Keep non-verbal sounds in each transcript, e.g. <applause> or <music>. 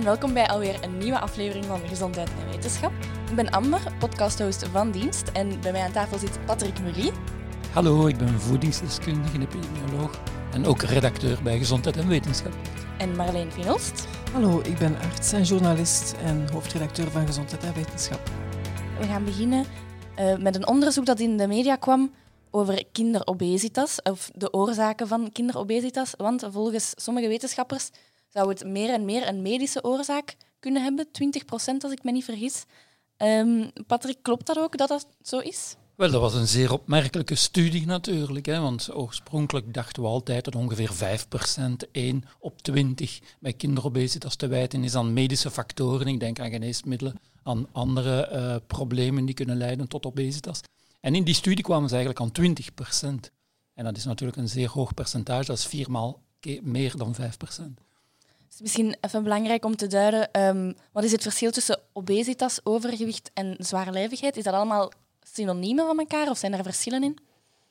en welkom bij alweer een nieuwe aflevering van Gezondheid en Wetenschap. Ik ben Amber, podcasthost van dienst en bij mij aan tafel zit Patrick Murie. Hallo, ik ben voedingsdeskundige en epidemioloog en ook redacteur bij Gezondheid en Wetenschap. En Marleen Vinelst. Hallo, ik ben arts en journalist en hoofdredacteur van Gezondheid en Wetenschap. We gaan beginnen uh, met een onderzoek dat in de media kwam over kinderobesitas, of de oorzaken van kinderobesitas. Want volgens sommige wetenschappers zou het meer en meer een medische oorzaak kunnen hebben, 20 procent als ik me niet vergis. Um, Patrick, klopt dat ook dat dat zo is? Wel, dat was een zeer opmerkelijke studie natuurlijk. Hè, want oorspronkelijk dachten we altijd dat ongeveer 5%, 1 op 20 bij kinderobesitas te wijten is aan medische factoren. Ik denk aan geneesmiddelen, aan andere uh, problemen die kunnen leiden tot obesitas. En in die studie kwamen ze eigenlijk aan 20 procent. En dat is natuurlijk een zeer hoog percentage, dat is viermaal meer dan 5 procent. Het is misschien even belangrijk om te duiden, um, wat is het verschil tussen obesitas, overgewicht en zwaarlijvigheid? Is dat allemaal synoniemen van elkaar of zijn er verschillen in?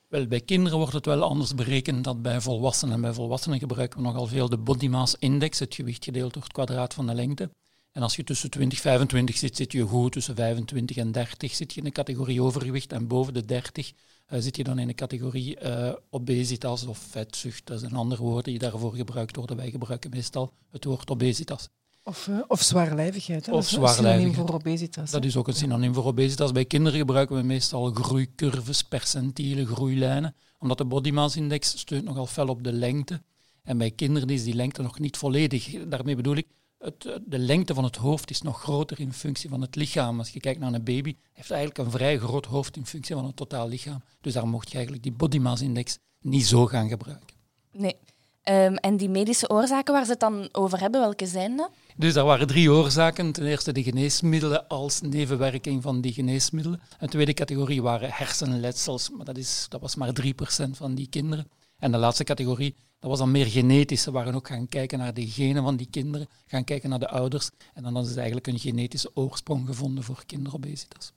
Wel, bij kinderen wordt het wel anders berekend dan bij volwassenen. En bij volwassenen gebruiken we nogal veel de body mass index, het gewicht gedeeld door het kwadraat van de lengte. En als je tussen 20 en 25 zit, zit je goed. Tussen 25 en 30 zit je in de categorie overgewicht. En boven de 30 uh, eh, zit je dan in de categorie uh, obesitas of vetzucht. Dat zijn andere woorden die daarvoor gebruikt worden. Wij gebruiken meestal het woord obesitas. Of, uh, of zwaarlijvigheid. Hè? Of zwaarlijvigheid. synoniem voor obesitas. Dat is ook een synoniem voor obesitas. Bij kinderen gebruiken we meestal groeicurves, percentielen, groeilijnen. Omdat de body mass index steunt nogal fel op de lengte. En bij kinderen is die lengte nog niet volledig. Daarmee bedoel ik, het, eh, de lengte van het hoofd is nog groter in functie van het lichaam. Als je kijkt naar een baby, heeft eigenlijk een vrij groot hoofd in functie van het totaal lichaam. Dus daar mocht je eigenlijk die body mass index niet zo gaan gebruiken. Nee. Um, en die medische oorzaken waar ze het dan over hebben, welke zijn dat? Dus er waren drie oorzaken. Ten eerste de geneesmiddelen als nevenwerking van die geneesmiddelen. Een tweede categorie waren hersenletsels, maar dat, is, dat was maar 3% van die kinderen. En de laatste categorie dat was dan meer genetisch. Ze waren ook gaan kijken naar de genen van die kinderen, gaan kijken naar de ouders. En dan ze eigenlijk een genetische oorsprong gevonden voor kinderobesitas.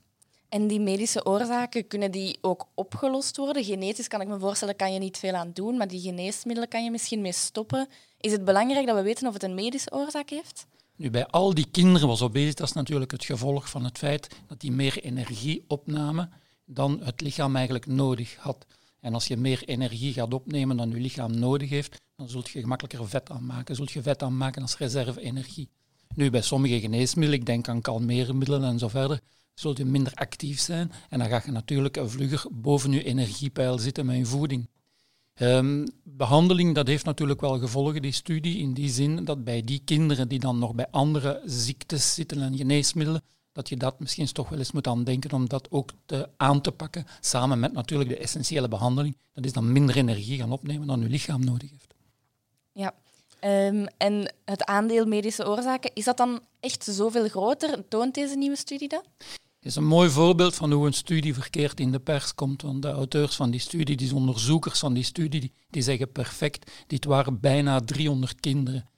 En die medische oorzaken, kunnen die ook opgelost worden? Genetisch kan ik me voorstellen, kan je niet veel aan doen, maar die geneesmiddelen kan je misschien mee stoppen. Is het belangrijk dat we weten of het een medische oorzaak heeft? Nu, bij al die kinderen was obesitas natuurlijk het gevolg van het feit dat die meer energie opnamen dan het lichaam eigenlijk nodig had. En als je meer energie gaat opnemen dan je lichaam nodig heeft, dan zult je gemakkelijker vet aanmaken. Zult je vet aanmaken als reserve-energie. Nu, bij sommige geneesmiddelen, ik denk aan kalmeermiddelen en zo verder, zult je minder actief zijn en dan ga je natuurlijk vlugger boven je energiepeil zitten met je voeding. Um, behandeling, dat heeft natuurlijk wel gevolgen, die studie, in die zin dat bij die kinderen die dan nog bij andere ziektes zitten en geneesmiddelen, dat je dat misschien toch wel eens moet aan denken om dat ook te, aan te pakken, samen met natuurlijk de essentiële behandeling. Dat is dan minder energie gaan opnemen dan je lichaam nodig heeft. Ja, um, en het aandeel medische oorzaken, is dat dan echt zoveel groter? Toont deze nieuwe studie dat? Het is een mooi voorbeeld van hoe een studie verkeerd in de pers komt. Want de auteurs van die studie, die onderzoekers van die studie, die, die zeggen perfect, dit waren bijna 300 kinderen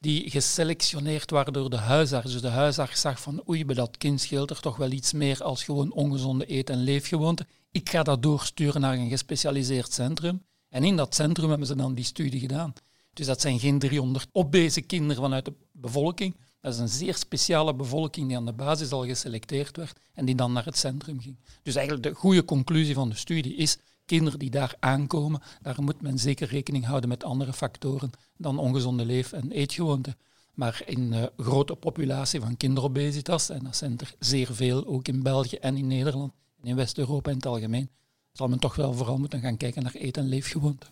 die geselectioneerd waren door de huisarts. Dus de huisarts zag van oei, dat kind scheelt er toch wel iets meer als gewoon ongezonde eet- en leefgewoonten. Ik ga dat doorsturen naar een gespecialiseerd centrum. En in dat centrum hebben ze dan die studie gedaan. Dus dat zijn geen 300 obese kinderen vanuit de bevolking. Dat is een zeer speciale bevolking die aan de basis al geselecteerd werd en die dan naar het centrum ging. Dus eigenlijk de goede conclusie van de studie is, kinderen die daar aankomen, daar moet men zeker rekening houden met andere factoren dan ongezonde leef- en eetgewoonten. Maar in de grote populatie van kinderobesitas, en dat zijn er zeer veel, ook in België en in Nederland en in West-Europa in het algemeen, zal men toch wel vooral moeten gaan kijken naar eet- en leefgewoonten.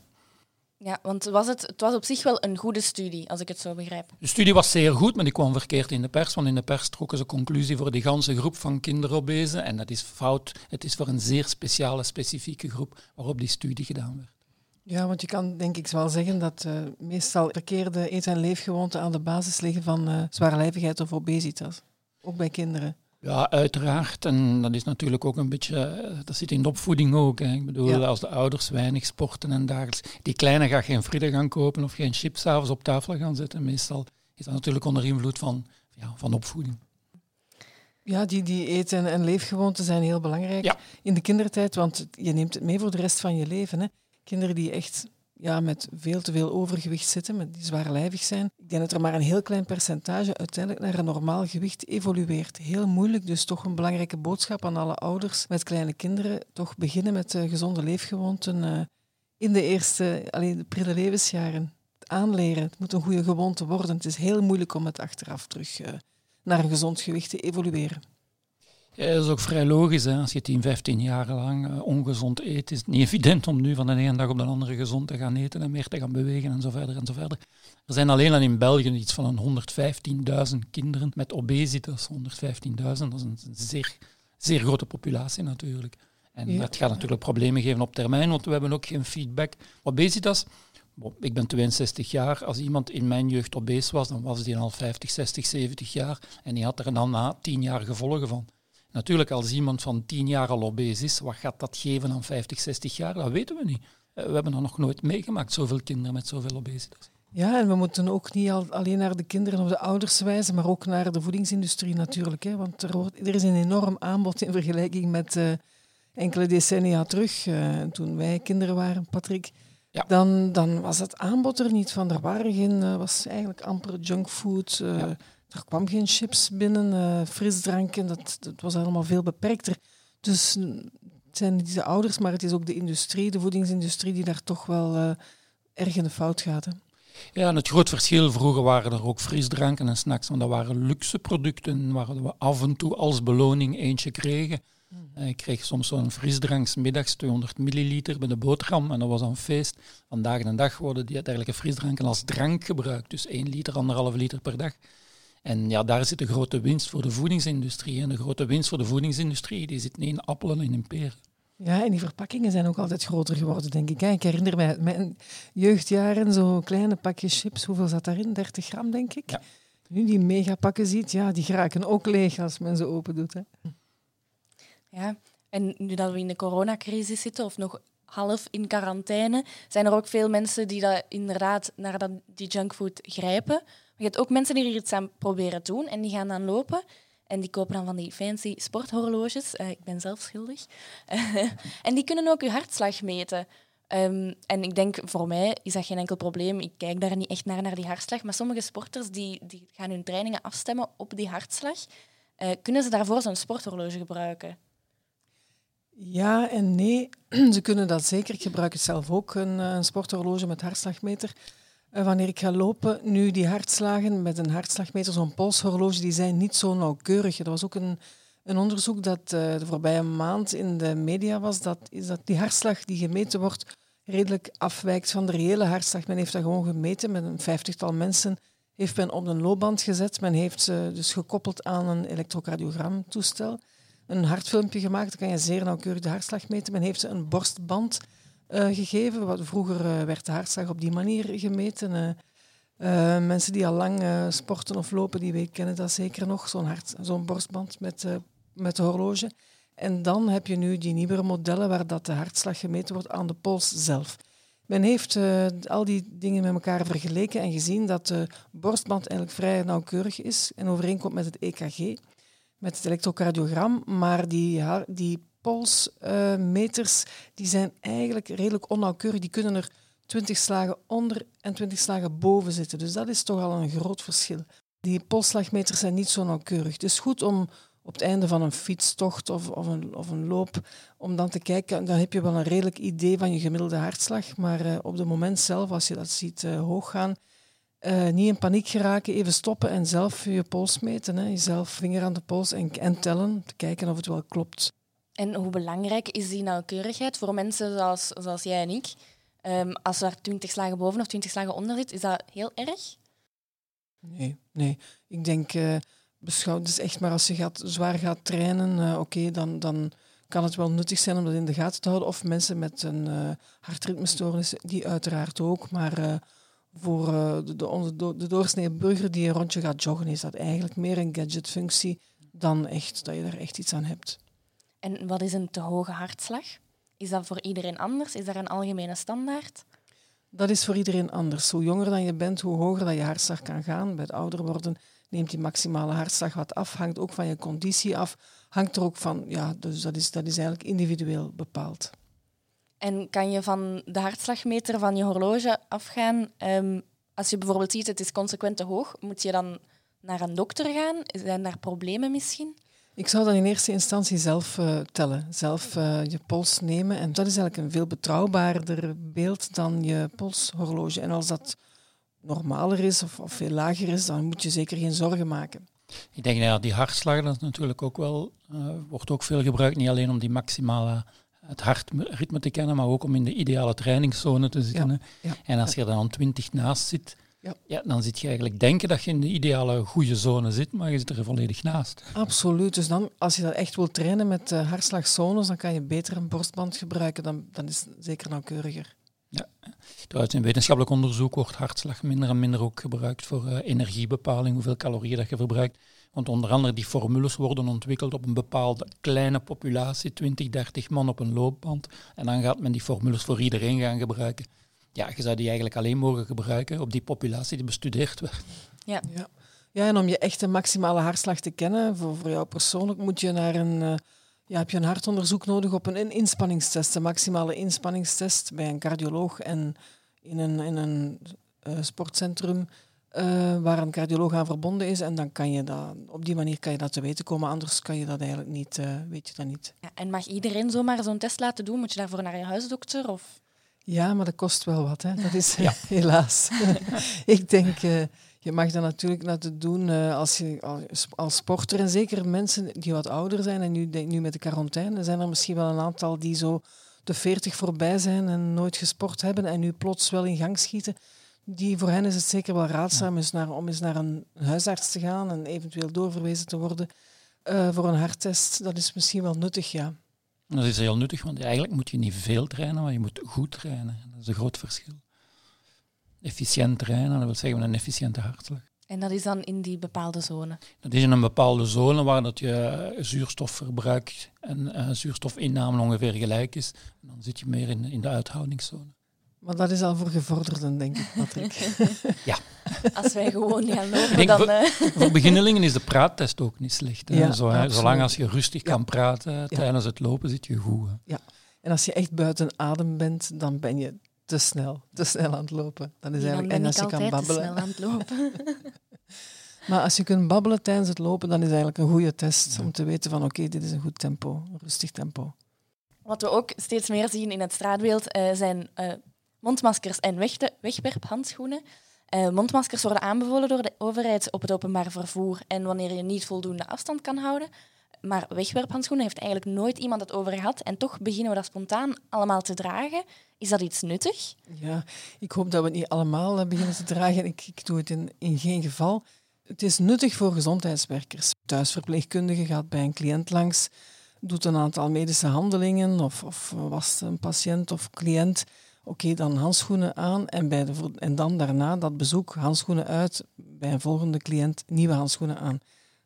Ja, want was het, het was op zich wel een goede studie, als ik het zo begrijp. De studie was zeer goed, maar die kwam verkeerd in de pers. Want in de pers trokken ze conclusie voor die ganse groep van kinderobezen. En dat is fout. Het is voor een zeer speciale, specifieke groep waarop die studie gedaan werd. Ja, want je kan denk ik wel zeggen dat uh, meestal verkeerde eet- en leefgewoonten aan de basis liggen van uh, zwaarlijvigheid of obesitas. Ook bij kinderen. Ja, uiteraard. En dat is natuurlijk ook een beetje, eh, dat zit in de opvoeding ook. Hè. Ik bedoel, als de ouders weinig sporten en dagelijks. Die kleine gaat geen frieten gaan kopen of geen chips s'avonds op tafel gaan zetten. Meestal is dat natuurlijk onder invloed van, ja, van opvoeding. Ja, die, die eten- en leefgewoonten zijn heel belangrijk in de kindertijd, want je neemt het mee voor de rest van je leven. Hè. Kinderen die echt ja, met veel te veel overgewicht zitten, met die zwaarlijvig zijn. Ik denk dat er maar een heel klein percentage uiteindelijk naar een normaal gewicht evolueert. Heel moeilijk, dus toch een belangrijke boodschap aan alle ouders met kleine kinderen. Toch beginnen met uh, gezonde leefgewoonten uh, in de eerste, alleen de prille levensjaren. Aanleren, het moet een goede gewoonte worden. Het is heel moeilijk om het achteraf terug uh, naar een gezond gewicht te evolueren. Ja, dat is ook vrij logisch. Hè? Als je 10, 15 jaar lang uh, ongezond eet, is het niet evident om nu van de ene dag op de andere gezond te gaan eten en meer te gaan bewegen en zo verder en zo verder. Er zijn alleen al in België iets van 115.000 kinderen met obesitas. 115.000, dat is een zeer, zeer grote populatie natuurlijk. En ja. dat gaat natuurlijk problemen geven op termijn, want we hebben ook geen feedback. Obesitas, ik ben 62 jaar. Als iemand in mijn jeugd obese was, dan was die al 50, 60, 70 jaar. En die had er dan na 10 jaar gevolgen van. Natuurlijk, als iemand van 10 jaar al obese is, wat gaat dat geven aan 50, 60 jaar? Dat weten we niet. We hebben dat nog nooit meegemaakt, zoveel kinderen met zoveel obesitas. Ja, en we moeten ook niet al, alleen naar de kinderen of de ouders wijzen, maar ook naar de voedingsindustrie natuurlijk. Hè, want er, wordt, er is een enorm aanbod in vergelijking met uh, enkele decennia terug, uh, toen wij kinderen waren, Patrick. Ja. Dan, dan was het aanbod er niet van. Er waren geen, uh, was eigenlijk amper junkfood. Ja. Er kwam geen chips binnen, uh, frisdranken, dat, dat was allemaal veel beperkter. Dus het zijn niet de ouders, maar het is ook de industrie, de voedingsindustrie, die daar toch wel uh, erg in de fout gaat. Hè. Ja, en het groot verschil, vroeger waren er ook frisdranken en snacks, want dat waren luxe producten waar we af en toe als beloning eentje kregen. Mm. Ik kreeg soms zo'n frisdrank middags 200 milliliter bij de boterham en dat was een feest. Vandaag de dag worden die dergelijke frisdranken als drank gebruikt, dus 1 liter, anderhalve liter per dag. En ja, daar zit de grote winst voor de voedingsindustrie. En de grote winst voor de voedingsindustrie die zit niet in appelen en in peren. Ja, en die verpakkingen zijn ook altijd groter geworden, denk ik. Ik herinner mij mijn jeugdjaren, zo'n kleine pakje chips. Hoeveel zat daarin? 30 gram, denk ik. Ja. Nu die megapakken ziet, ja, die geraken ook leeg als men ze open doet. Hè. Ja, en nu dat we in de coronacrisis zitten, of nog half in quarantaine, zijn er ook veel mensen die dat inderdaad naar dat, die junkfood grijpen je hebt ook mensen die er iets aan proberen doen en die gaan dan lopen. En die kopen dan van die fancy sporthorloges. Uh, ik ben zelf schuldig. <laughs> en die kunnen ook je hartslag meten. Um, en ik denk, voor mij is dat geen enkel probleem. Ik kijk daar niet echt naar, naar die hartslag. Maar sommige sporters die, die gaan hun trainingen afstemmen op die hartslag. Uh, kunnen ze daarvoor zo'n sporthorloge gebruiken? Ja en nee. <clears throat> Ze kunnen dat zeker. Ik gebruik zelf ook, een, een sporthorloge met hartslagmeter. Eh, wanneer ik ga lopen, nu die hartslagen met een hartslagmeter, zo'n polshorloge, die zijn niet zo nauwkeurig. Er was ook een, een onderzoek dat uh, de voorbije maand in de media was, dat, is dat die hartslag die gemeten wordt redelijk afwijkt van de reële hartslag. Men heeft dat gewoon gemeten met een vijftigtal mensen. Heeft men op een loopband gezet. Men heeft ze dus gekoppeld aan een elektrocardiogramtoestel. Een hartfilmpje gemaakt, dan kan je zeer nauwkeurig de hartslag meten. Men heeft een borstband gegeven. Wat, vroeger uh, werd de hartslag op die manier gemeten. Uh, mensen die al lang sporten of lopen, die kennen dat zeker nog. Zo'n zo'n borstband met, met de horloge. En dan heb je nu die nieuwere modellen waar dat de hartslag gemeten wordt aan de pols zelf. Men heeft al die dingen met elkaar vergeleken en gezien dat de borstband eigenlijk vrij nauwkeurig is en overeenkomt met het EKG, met het elektrocardiogram. Maar die, die polsmeters die zijn eigenlijk redelijk onnauwkeurig. Die kunnen er 20 slagen onder en 20 slagen boven zitten. Dus dat is toch al een groot verschil. Die polsslagmeters zijn niet zo nauwkeurig. Het is goed om op het einde van een fietstocht of, of, een, of een loop, om dan te kijken, dan heb je wel een redelijk idee van je gemiddelde hartslag. Maar uh, op het moment zelf, als je dat ziet uh, hoog gaan, uh, niet in paniek geraken, even stoppen en zelf je pols meten. Hè. Jezelf vinger aan de pols en, en tellen, te kijken of het wel klopt. En hoe belangrijk is die nauwkeurigheid voor mensen zoals, zoals jij en ik? Um, als er twintig slagen boven of twintig slagen onder zit, is dat heel erg? Nee, nee. Ik denk, uh, beschouw dus echt maar als je gaat, zwaar gaat trainen, uh, oké, okay, dan, dan kan het wel nuttig zijn om dat in de gaten te houden. Of mensen met een uh, hartritmestoornis, die uiteraard ook. Maar voor de, de, de doorsnee burger die een rondje gaat joggen, is dat eigenlijk meer een gadgetfunctie dan echt dat je er echt iets aan hebt. En wat is een te hoge hartslag? Is dat voor iedereen anders? Is daar een algemene standaard? Dat is voor iedereen anders. Hoe jonger dan je bent, hoe hoger dat je hartslag kan gaan. Bij het ouder worden neemt die maximale hartslag wat af. Hangt ook van je conditie af. Hangt er ook van, ja, dus dat is, dat is eigenlijk individueel bepaald. En kan je van de hartslagmeter van je horloge afgaan? Ehm, als je bijvoorbeeld ziet het is consequent te hoog, moet je dan naar een dokter gaan? Zijn daar problemen misschien? Ik zou dan in eerste instantie zelf uh, tellen, zelf uh, je pols nemen. En dat is eigenlijk een veel betrouwbaarder beeld dan je polshorloge. En als dat normaler is of, of, veel lager is, dan moet je zeker geen zorgen maken. Ik denk dat die hartslag dat natuurlijk ook wel, uh, wordt ook veel gebruikt, niet alleen om die maximale het hartritme te kennen, maar ook om in de ideale trainingszone te zitten. Ja, en als je er dan 20 naast zit, ja. ja. dan zit je eigenlijk denken dat je in de ideale goede zone zit, maar je zit er volledig naast. Absoluut. Dus dan, als je dat echt wilt trainen met uh, hartslagzones, dan kan je beter een borstband gebruiken. Dan, dan is het zeker nauwkeuriger. Ja. Trouwens, in wetenschappelijk onderzoek wordt hartslag minder en minder ook gebruikt voor uh, energiebepaling, hoeveel calorieën dat je verbruikt. Want onder andere die formules worden ontwikkeld op een bepaalde kleine populatie, 20, 30 man op een loopband. En dan gaat men die formules voor iedereen gaan gebruiken. Ja, je zou die eigenlijk alleen mogen gebruiken op die populatie die bestudeerd werd. Ja. ja. Ja, en om je echte maximale hartslag te kennen, voor, voor jou persoonlijk, moet je naar een, uh, ja, heb je een hartonderzoek nodig op een inspanningstest, een maximale inspanningstest bij een cardioloog en in een, in een uh, sportcentrum uh, waar een cardioloog aan verbonden is. En dan kan je dat, op die manier kan je dat te weten komen. Anders kan je dat eigenlijk niet, uh, weet je dat niet. Ja, en mag iedereen zomaar zo'n test laten doen? Moet je daarvoor naar je huisdokter? Of? Ja, maar dat kost wel wat. Hè. Dat is <laughs> ja. <laughs> helaas. <laughs> ik denk, uh, je mag dat natuurlijk laten doen als je als, als, sporter. En zeker mensen die wat ouder zijn en nu, nu met de quarantaine, zijn er misschien wel een aantal die zo de 40 voorbij zijn en nooit gesport hebben en nu plots wel in gang schieten die, voor hen is het zeker wel raadzaam is naar, om eens naar een huisarts te gaan en eventueel doorverwezen te worden uh, voor een harttest. Dat is misschien wel nuttig, ja. Dat is heel nuttig, want eigenlijk moet je niet veel trainen, maar je moet goed trainen. Dat is een groot verschil. Efficiënt trainen, dat wil zeggen een efficiënte hartslag. En dat is dan in die bepaalde zone? Dat is in een bepaalde zone waar dat je zuurstofverbruik en uh, zuurstofinname ongeveer gelijk is. En dan zit je meer in, in de uithoudingszone. Maar dat is al voor gevorderden, denk ik, Patrick. <laughs> ja. Als wij gewoon gaan lopen, dan... Voor, uh... voor beginnelingen is de praattest ook niet slecht. Ja, Zo, hè, zolang als je rustig kan praten tijdens het lopen, zit je goed. Hè. Ja. En als je echt buiten adem bent, dan ben je te snel, te snel aan het lopen. Dan is eigenlijk... En als je kan babbelen. Te snel aan het lopen. <laughs> maar als je kunt babbelen tijdens het lopen, dan is eigenlijk een goede test om te weten van oké, dit is een goed tempo, een rustig tempo. Wat we ook steeds meer zien in het straatbeeld uh, zijn uh, mondmaskers en wegwerphandschoenen. Uh, mondmaskers worden aanbevolen door de overheid op het openbaar vervoer en wanneer je niet voldoende afstand kan houden. Maar wegwerphandschoenen heeft eigenlijk nooit iemand het over gehad en toch beginnen we dat spontaan allemaal te dragen. Is dat iets nuttig? Ja, ik hoop dat we het niet allemaal eh, beginnen te dragen. Ik, ik doe het in, in geen geval. Het is nuttig voor gezondheidswerkers. Thuisverpleegkundige gaat bij een cliënt langs, doet een aantal medische handelingen of, of was een patiënt of cliënt Oké, dan handschoenen aan en, bij de, en dan daarna dat bezoek handschoenen uit. Bij een volgende cliënt nieuwe handschoenen aan.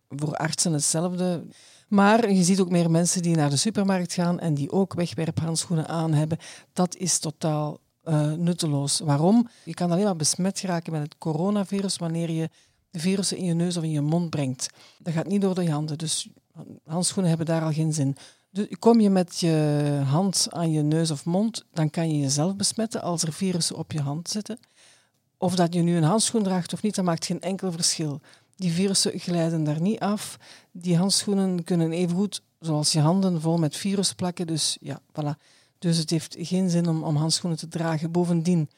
Voor artsen hetzelfde. Maar je ziet ook meer mensen die naar de supermarkt gaan en die ook wegwerphandschoenen aan hebben. Dat is totaal uh, nutteloos. Waarom? Je kan alleen maar besmet geraken met het coronavirus wanneer je de virussen in je neus of in je mond brengt. Dat gaat niet door de handen, dus handschoenen hebben daar al geen zin. Dus kom je met je hand aan je neus of mond, dan kan je jezelf besmetten als er virussen op je hand zitten. Of dat je nu een handschoen draagt of niet, dat maakt geen enkel verschil. Die virussen glijden daar niet af. Die handschoenen kunnen evengoed, zoals je handen, vol met virus plakken. Dus ja, voilà. Dus het heeft geen zin om, om handschoenen te dragen. Bovendien,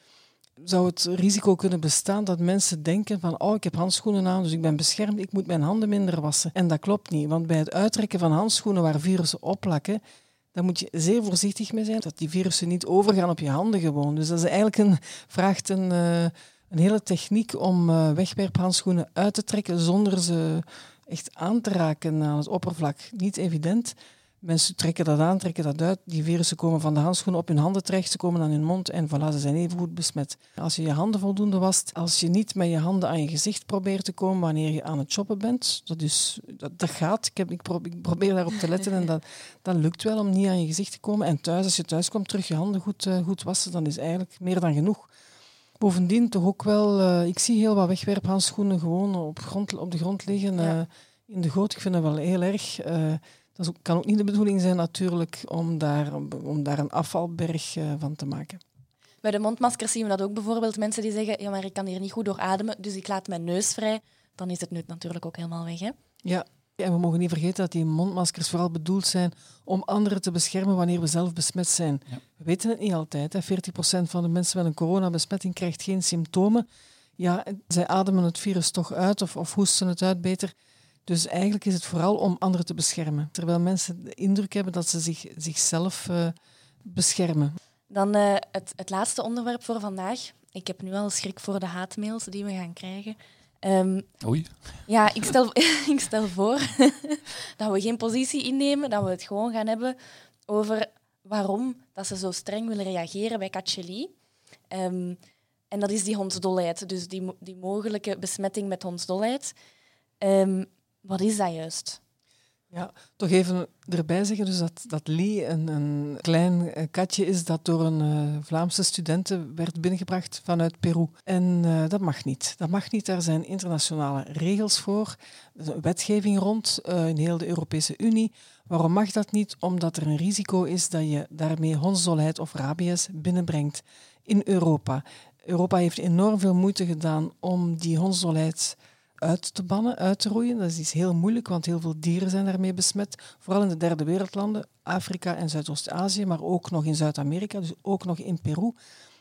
zou het risico kunnen bestaan dat mensen denken van oh, ik heb handschoenen aan, dus ik ben beschermd, ik moet mijn handen minder wassen. En dat klopt niet, want bij het uittrekken van handschoenen waar virussen opplakken, dan moet je zeer voorzichtig mee zijn dat die virussen niet overgaan op je handen gewoon. Dus dat is eigenlijk een, vraagt een, uh, een hele techniek om uh, wegwerphandschoenen uit te trekken zonder ze echt aan te raken aan het oppervlak. Niet evident. Mensen trekken dat aan, trekken dat uit. Die virussen komen van de handschoenen op hun handen terecht, ze komen aan hun mond en voilà, ze zijn even goed besmet. Als je je handen voldoende wast, als je niet met je handen aan je gezicht probeert te komen wanneer je aan het shoppen bent, dat, is, dat, dat gaat. Ik, heb, ik, probeer, ik probeer daarop te letten en dat, dat lukt wel om niet aan je gezicht te komen. En thuis, als je thuis komt, terug je handen goed, uh, goed wassen, dan is eigenlijk meer dan genoeg. Bovendien toch ook wel, uh, ik zie heel wat wegwerphandschoenen gewoon op, grond, op de grond liggen uh, in de goot. Ik vind dat wel heel erg Dat kan ook niet de bedoeling zijn natuurlijk om daar, om daar een afvalberg uh, van te maken. Bij de mondmaskers zien we dat ook bijvoorbeeld mensen die zeggen ja, maar ik kan hier niet goed door ademen, dus ik laat mijn neus vrij. Dan is het nut natuurlijk ook helemaal weg. Hè? Ja, en we mogen niet vergeten dat die mondmaskers vooral bedoeld zijn om anderen te beschermen wanneer we zelf besmet zijn. We weten het niet altijd. Hè. 40% van de mensen met een coronabesmetting krijgt geen symptomen. Ja, zij ademen het virus toch uit of, of hoesten het uit beter. Dus eigenlijk is het vooral om anderen te beschermen. Terwijl mensen de indruk hebben dat ze zich, zichzelf uh, beschermen. Dan uh, het, het laatste onderwerp voor vandaag. Ik heb nu al schrik voor de haatmails die we gaan krijgen. Um, Oei. Ja, ik stel, <laughs> ik stel voor <laughs> dat we geen positie innemen, dat we het gewoon gaan hebben over waarom dat ze zo streng willen reageren bij Katjeli. Um, en dat is die hondsdolheid, dus die, die mogelijke besmetting met hondsdolheid. Um, wat is dat juist? Ja, toch even erbij zeggen dus dat, dat Lee een, een klein eh, katje is dat door een uh, Vlaamse studenten werd binnengebracht vanuit Peru. En dat mag niet. Dat mag niet. Daar zijn internationale regels voor, wetgeving rond in heel de Europese Unie. Waarom mag dat niet? Omdat er een risico is dat je daarmee hondsdolheid of rabies binnenbrengt in Europa. Europa heeft enorm veel moeite gedaan om die hondsdolheid uit te bannen, uit te roeien. Dat is heel moeilijk, want heel veel dieren zijn daarmee besmet. Vooral in de derde wereldlanden, Afrika en Zuidoost-Azië, maar ook nog in Zuid-Amerika, dus ook nog in Peru.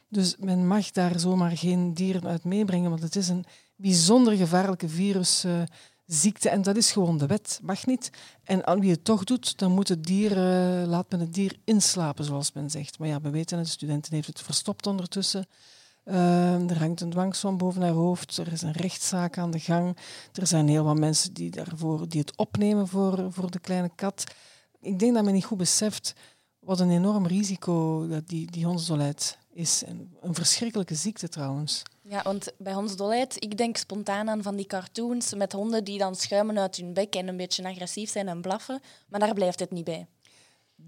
Dus men mag daar zomaar geen dieren uit meebrengen, want het is een bijzonder gevaarlijke virusziekte. en dat is gewoon de wet. Mag niet. En wie het toch doet, dan moet het dier, uh, laat men het dier inslapen, zoals men zegt. Maar ja, we weten het, de studenten heeft het verstopt ondertussen. Uh, er hangt een dwangsom boven haar hoofd. Er is een rechtszaak aan de gang. Er zijn heel wat mensen die, daarvoor, die het opnemen voor, voor de kleine kat. Ik denk dat men niet goed beseft wat een enorm risico dat die, die hondsdolheid is. een verschrikkelijke ziekte trouwens. Ja, want bij hondsdolheid, ik denk spontaan aan van die cartoons met honden die dan schuimen uit hun bek en een beetje agressief zijn en blaffen. Maar daar blijft het niet bij.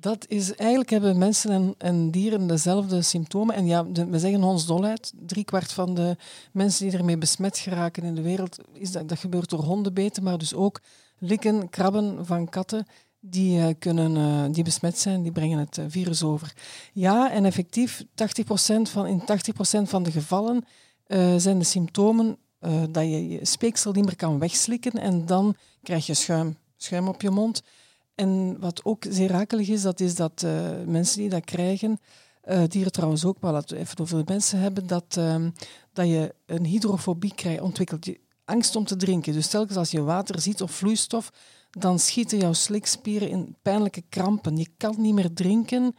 Dat is, eigenlijk hebben mensen en, en dieren dezelfde symptomen. En ja, we zeggen hondsdolheid. kwart van de mensen die ermee besmet geraken in de wereld, is dat, dat gebeurt door hondenbeten, maar dus ook likken, krabben van katten die, uh, kunnen, uh, die besmet zijn, die brengen het uh, virus over. Ja, en effectief, 80% van, in 80% van de gevallen zijn de symptomen dat je je speeksel niet meer kan wegslikken en dan krijg je schuim, schuim op je mond. En wat ook zeer rakelig is, dat is dat uh, mensen die dat krijgen, uh, dieren trouwens ook, maar laten we even over de mensen hebben, dat, uh, dat je een hydrofobie krijgt, ontwikkelt. Je angst om te drinken. Dus telkens als je water ziet of vloeistof, dan schieten jouw slikspieren in pijnlijke krampen. Je kan niet meer drinken.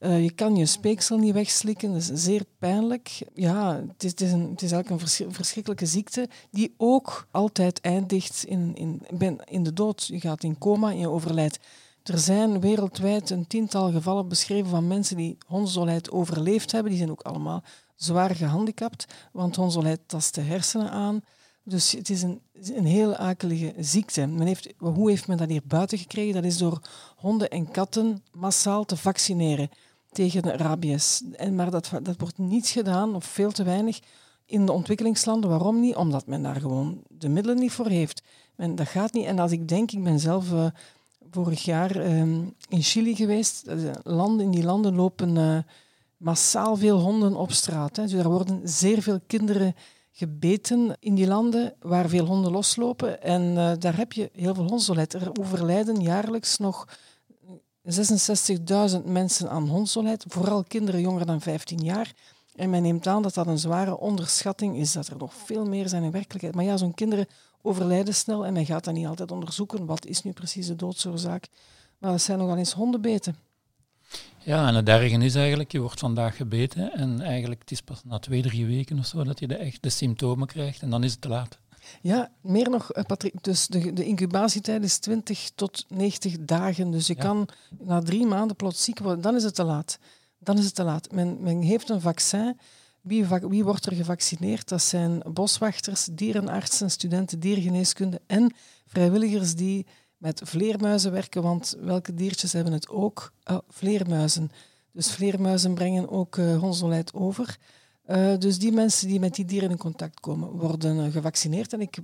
Uh, je kan je speeksel niet wegslikken, dat is zeer pijnlijk. Ja, het is, het is, een, het is een verschrikkelijke ziekte die ook altijd eindigt in, in, in de dood. Je gaat in coma en je overlijdt. Er zijn wereldwijd een tiental gevallen beschreven van mensen die hondsdolheid overleefd hebben. Die zijn ook allemaal zwaar gehandicapt, want hondsdolheid tast de hersenen aan. Dus het is een, een heel akelige ziekte. Men heeft, hoe heeft men dat hier buiten gekregen? Dat is door honden en katten massaal te vaccineren tegen rabies. En, maar dat, dat wordt niet gedaan, of veel te weinig, in de ontwikkelingslanden. Waarom niet? Omdat men daar gewoon de middelen niet voor heeft. Dat gaat niet. En als ik denk, ik ben zelf uh, vorig jaar uh, in Chili geweest. Uh, landen, in die landen lopen uh, massaal veel honden op straat. Hè. Dus er worden zeer veel kinderen gebeten in die landen waar veel honden loslopen. En daar heb je heel veel hondsdolheid. Er overlijden jaarlijks nog 66.000 mensen aan hondsdolheid, vooral kinderen jonger dan 15 jaar. En men neemt aan dat dat een zware onderschatting is, dat er nog veel meer zijn in werkelijkheid. Maar ja, zo'n kinderen overlijden snel en men gaat dan niet altijd onderzoeken wat is nu precies de doodsoorzaak. Maar dat zijn nogal eens hondenbeten. Ja, en het erge is eigenlijk, je wordt vandaag gebeten en eigenlijk het is pas na twee, drie weken of zo dat je de, echt de symptomen krijgt en dan is het te laat. Ja, meer nog, eh, Patrick. Dus de, de incubatietijd is 20 tot 90 dagen. Dus je kan na drie maanden plots ziek worden. Dan is het te laat. Dan is het te laat. Men, men heeft een vaccin. Wie, wie wordt er gevaccineerd? Dat zijn boswachters, dierenartsen, studenten diergeneeskunde en vrijwilligers die met vleermuizen werken. Want welke diertjes hebben het ook? Oh, vleermuizen. Dus vleermuizen brengen ook uh, over. Uh, dus die mensen die met die dieren in contact komen, worden uh, gevaccineerd. En ik,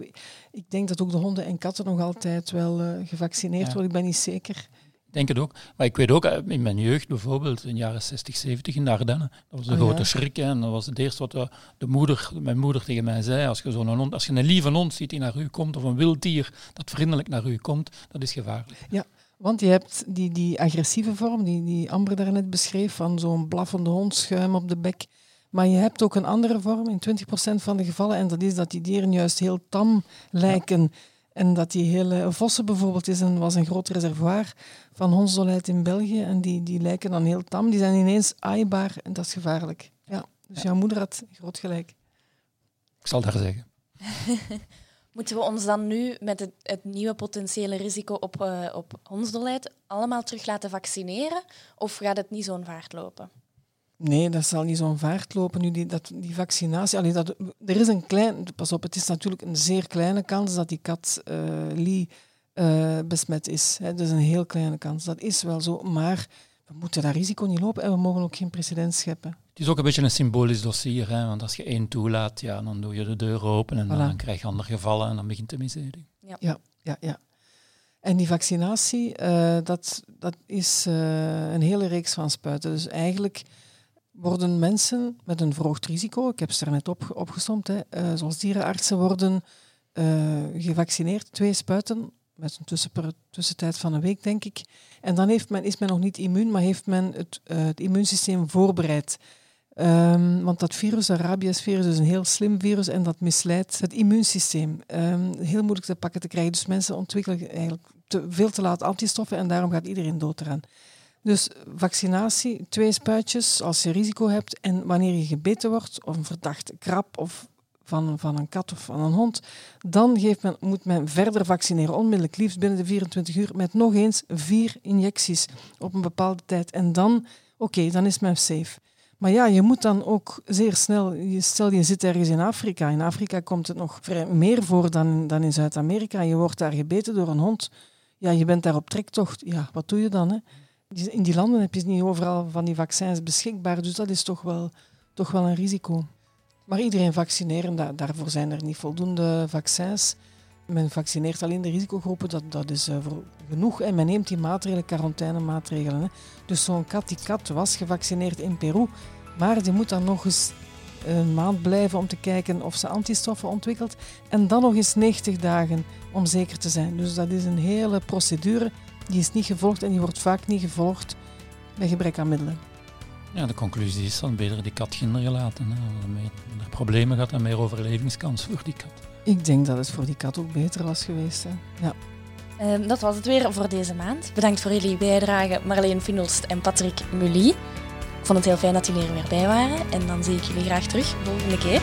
ik denk dat ook de honden en katten nog altijd wel uh, gevaccineerd worden. Ik ben niet zeker. denk het ook. Maar ik weet ook, eh, in mijn jeugd bijvoorbeeld, in de jaren 60, 70 in de Ardennen, dat was de Oh, grote ja. schrik. hè. En dat was het eerste wat de, de moeder, mijn moeder tegen mij zei. Als je, zo'n hond, als je een lieve hond ziet die naar u komt, of een wild dier dat vriendelijk naar u komt, dat is gevaarlijk. Want je hebt die, die agressieve vorm, die, die Amber daarnet beschreef, van zo'n blaffende hond, schuim op de bek. Maar je hebt ook een andere vorm in 20% van de gevallen. En dat is dat die dieren juist heel tam lijken. En dat die hele... Vossen bijvoorbeeld is een, was een groot reservoir van hondsdolheid in België. En die, die lijken dan heel tam. Die zijn ineens aaibaar en dat is gevaarlijk. Ja, dus jouw moeder had groot gelijk. Ik zal daar zeggen. <laughs> Moeten we ons dan nu met het, het nieuwe potentiële risico op, eh, op hondsdolheid allemaal terug laten vaccineren? Of gaat het niet zo'n vaart lopen? Nee, dat zal niet zo'n vaart lopen. Nu, die, dat, die vaccinatie, allee, dat, er is een klein... Pas op, het is natuurlijk een zeer kleine kans dat die kat eh, Lee eh, besmet is. Hè. Dat is een heel kleine kans. Dat is wel zo. Maar we moeten dat risico niet lopen en we mogen ook geen precedent scheppen. Het is ook een beetje een symbolisch dossier, hè, want als je één toelaat, ja, dan doe je de deur open en Voilà. dan krijg je andere gevallen en dan begint de miserie. Ja, ja. En die vaccinatie, eh, dat, dat is eh, een hele reeks van spuiten. Dus eigenlijk worden mensen met een verhoogd risico, ik heb ze er net op, opgesomd, hè, eh, zoals dierenartsen worden eh, gevaccineerd, twee spuiten, met een tussenper- tussentijd van een week, denk ik. En dan heeft men, is men nog niet immuun, maar heeft men het, eh, het immuunsysteem voorbereid. Ehm, want dat virus, dat rabiesvirus, is een heel slim virus en dat misleidt het immuunsysteem. Ehm, heel moeilijk te pakken te krijgen. Dus mensen ontwikkelen eigenlijk te, veel te laat antistoffen en daarom gaat iedereen dood eraan. Dus vaccinatie, twee spuitjes als je risico hebt. En wanneer je gebeten wordt, of een verdachte krab of van, van een kat of van een hond, dan geeft men, moet men verder vaccineren, onmiddellijk, liefst binnen de 24 uur, met nog eens vier injecties op een bepaalde tijd. En dan, oké, dan is men safe. Maar ja, je moet dan ook zeer snel, stel je zit ergens in Afrika. In Afrika komt het nog meer voor dan, dan in Zuid-Amerika. Je wordt daar gebeten door een hond. Ja, je bent daar op trektocht. Ja, wat doe je dan? Hè? In die landen heb je niet overal van die vaccins beschikbaar, dus dat is toch wel, toch wel een risico. Maar iedereen vaccineren, da- daarvoor zijn er niet voldoende vaccins. Men vaccineert alleen de risicogroepen, dat, dat is eh, genoeg. En men neemt die maatregelen, quarantainemaatregelen. Hè. Dus zo'n kat, die kat was gevaccineerd in Peru, maar die moet dan nog eens een maand blijven om te kijken of ze antistoffen ontwikkelt. En dan nog eens 90 dagen om zeker te zijn. Dus dat is een hele procedure. Die is niet gevolgd en die wordt vaak niet gevolgd bij gebrek aan middelen. Ja, de conclusie is dan beter die kat kinderen laten. Hè. Als er meer- minder problemen gaat en meer overlevingskans voor die kat. Ik denk dat het voor die kat ook beter was geweest. Hè. Ja. Ehm, dat was het weer voor deze maand. Bedankt voor jullie bijdrage, Marleen Finolst en Patrick Mully. Ik vond het heel fijn dat jullie er weer bij waren. En dan zie ik jullie graag terug volgende keer.